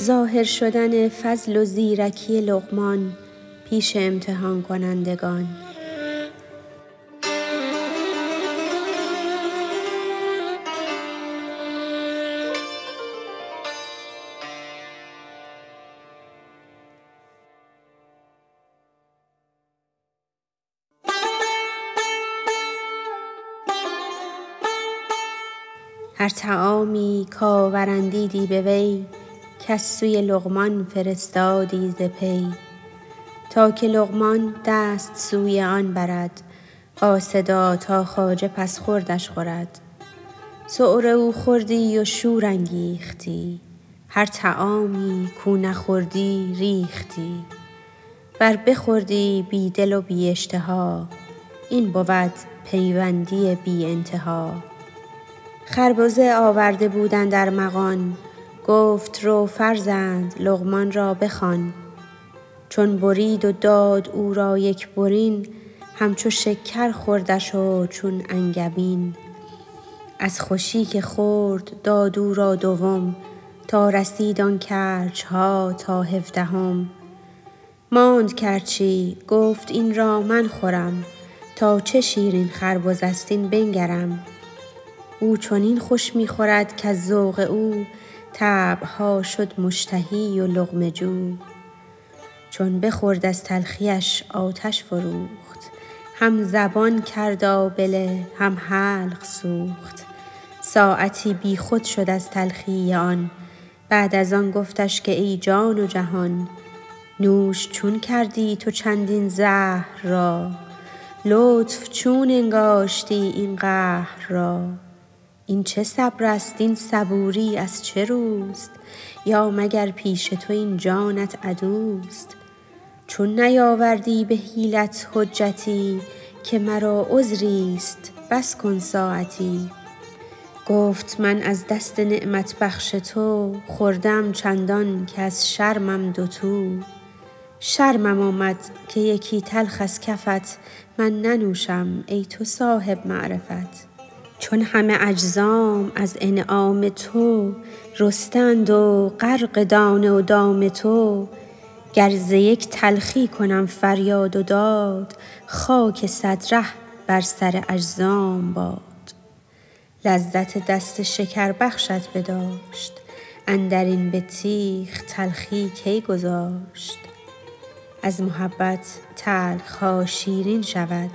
ظاهر شدن فضل و زیرکی لقمان پیش امتحان کنندگان. هر طعامی کآورندیدی به وی کس سوی لقمان فرستادی ز پی تا که لقمان دست سوی آن برد قاصدا تا خواجه پس خوردش خورد. سؤر او خوردی و شور انگیختی هر طعامی کو نخوردی ریختی. ور بخوردی بی دل و بی اشتها این بود پیوندی بی انتها. خربزه آورده بود اندر مغان گفت رو فرزند لقمان را بخوان. چون برید و داد او را یک برین همچو شکر خوردش و چون انگبین. از خوشی که خورد داد او را دوم تا رسید آن کرچ ها تا هفدهم. ماند کرچی گفت این را من خورم تا چه شیرین خربزه ست این بنگرم. او چنین خوش می خورد کز ذوق او طبع ها شد مشتهی و لقمه جو. چون بخورد از تلخیش آتش فروخت. هم زبان کرد آبله هم حلق سوخت. ساعتی بی خود شد از تلخی آن. بعد از آن گفتش که ای جان و جهان نوش چون کردی تو چندین زهر را؟ لطف چون انگاشتی این قهر را؟ این چه صبر است؟ این صبوری از چه روست؟ یا مگر پیش تو این جانت عدوست؟ چون نیاوردی به حیلت حجتی که مرا عذری ست بس کن ساعتی. گفت من از دست نعمت بخش تو خورده ام چندان که از شرمم دوتو شرمم آمد که یکی تلخ از کفت من ننوشم ای تو صاحب معرفت. چون همه اجزام از انعام تو رسته اند و غرق دانه و دام تو گر ز یک تلخی کنم فریاد و داد خاک صد ره بر سر اجزام باد. لذت دست شکربخشت بداشت اندرین بطیخ تلخی کی گذاشت. از محبت تلخ ها شیرین شود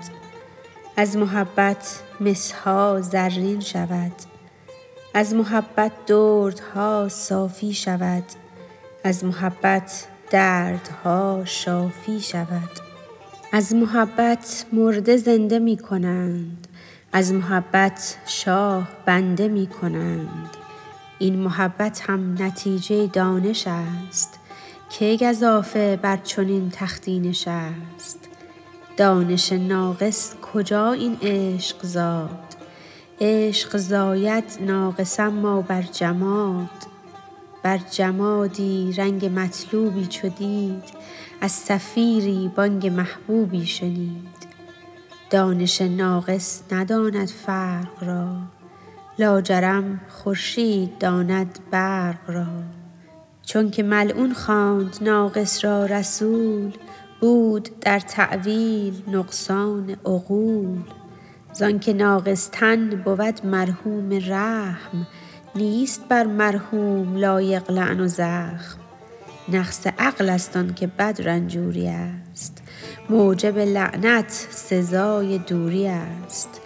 از محبت مس ها زرین شود. از محبت دردها صافی شود. از محبت دردها شافی شود. از محبت مرده زنده می کنند. از محبت شاه بنده می کنند. این محبت هم نتیجه دانش است. کی گزافه بر چنین تختی نشست؟ دانش ناقص کجا این عشق زاد؟ عشق زاید ناقص اما بر جماد. بر جمادی رنگ مطلوبی چو دید از صفیری بانگ محبوبی شنید. دانش ناقص نداند فرق را لاجرم خورشید داند برق را. چونک ملعون خواند ناقص را رسول بود در تأویل نقصان عقول. زانک ناقص تن بود مرحوم رحم نیست بر مرحوم لایق لعن و زخم. نقص عقل است آنک بد رنجوری است. موجب لعنت سزای دوری است.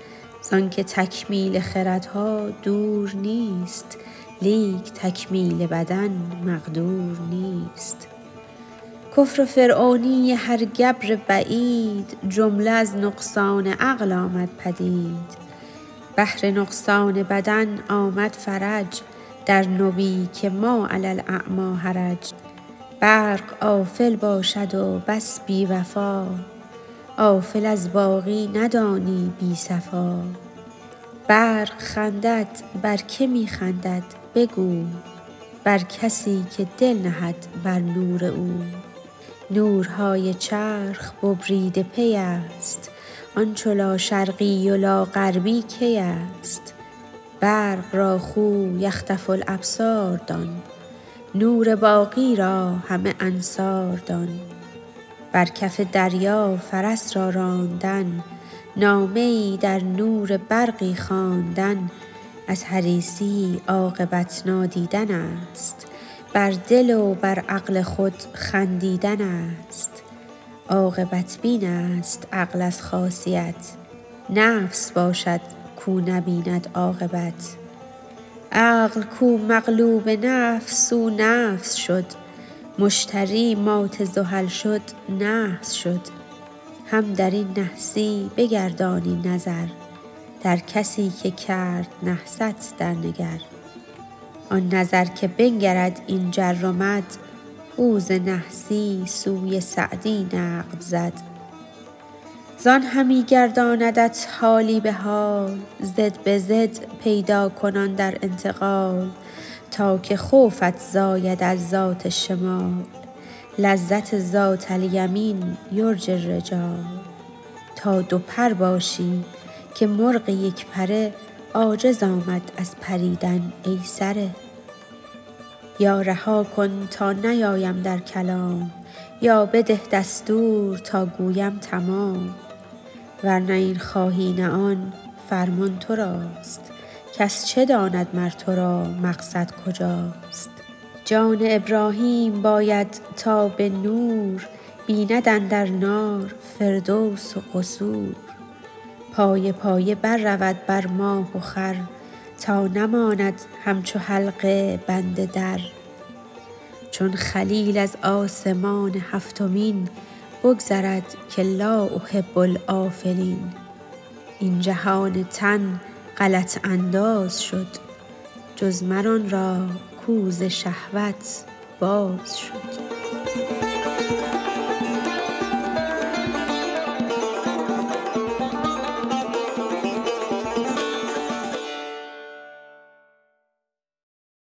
زانک تکمیل خردها دور نیست لیک تکمیل بدن مقدور نیست. کفر فرعونی هر گبر بعید جمله از نقصان عقل آمد پدید. بهر نقصان بدن آمد فرج در نبی که ما علی الاعمی حرج. برق آفل باشد و بس بی وفا آفل از باقی ندانی بی صفا. برق خندد بر که می خندد؟ بگو بر کسی که دل نهد بر نور او. نورهای چرخ ببریده پی است. آن چو لاشرقی و لاغربی کی است. برق را خو یخطف الابصار دان. نور باقی را همه انصار دان. بر کف دریا فرس را راندن. نامه ای در نور برقی خواندن. از حریصی عاقبت نادیدن است. بر دل و بر عقل خود خندیدن است. عاقبت بین است عقل از خاصیت. نفس باشد کو نبیند عاقبت. عقل کو مغلوب نفس او نفس شد. مشتری مات زحل شد نحس شد. هم در این نحسی بگردانی نظر. در کسی که کرد نحست درنگر آن نظر که بنگرد این جر و مد او ز نحسی سوی سعدی نقب زد. زان همی گرداندت حالی به حال ضد به ضد پیدا کنان در انتقال تا که خوفت زاید از ذات شمال. لذت ذات الیمین یرجی الرجال. تا دو پر باشی که مرغ یک پره عاجز آمد از پریدن ای سره یا رها کن تا نیایم در کلام یا بده دستور تا گویم تمام. ور نه این خواهی نه آن فرمان تو راست کس چه داند مر تو را مقصد کجاست. جان ابراهیم باید تا به نور بیند اندر نار فردوس و قصور. پایه پایه بر رود بر ماه و خور تا نماند همچو حلقه بند در. چون خلیل از آسمان هفتمین بگذرد که لا احب الآفلین. این جهان تن غلط انداز شد جز مر آن را کو ز شهوت باز شد.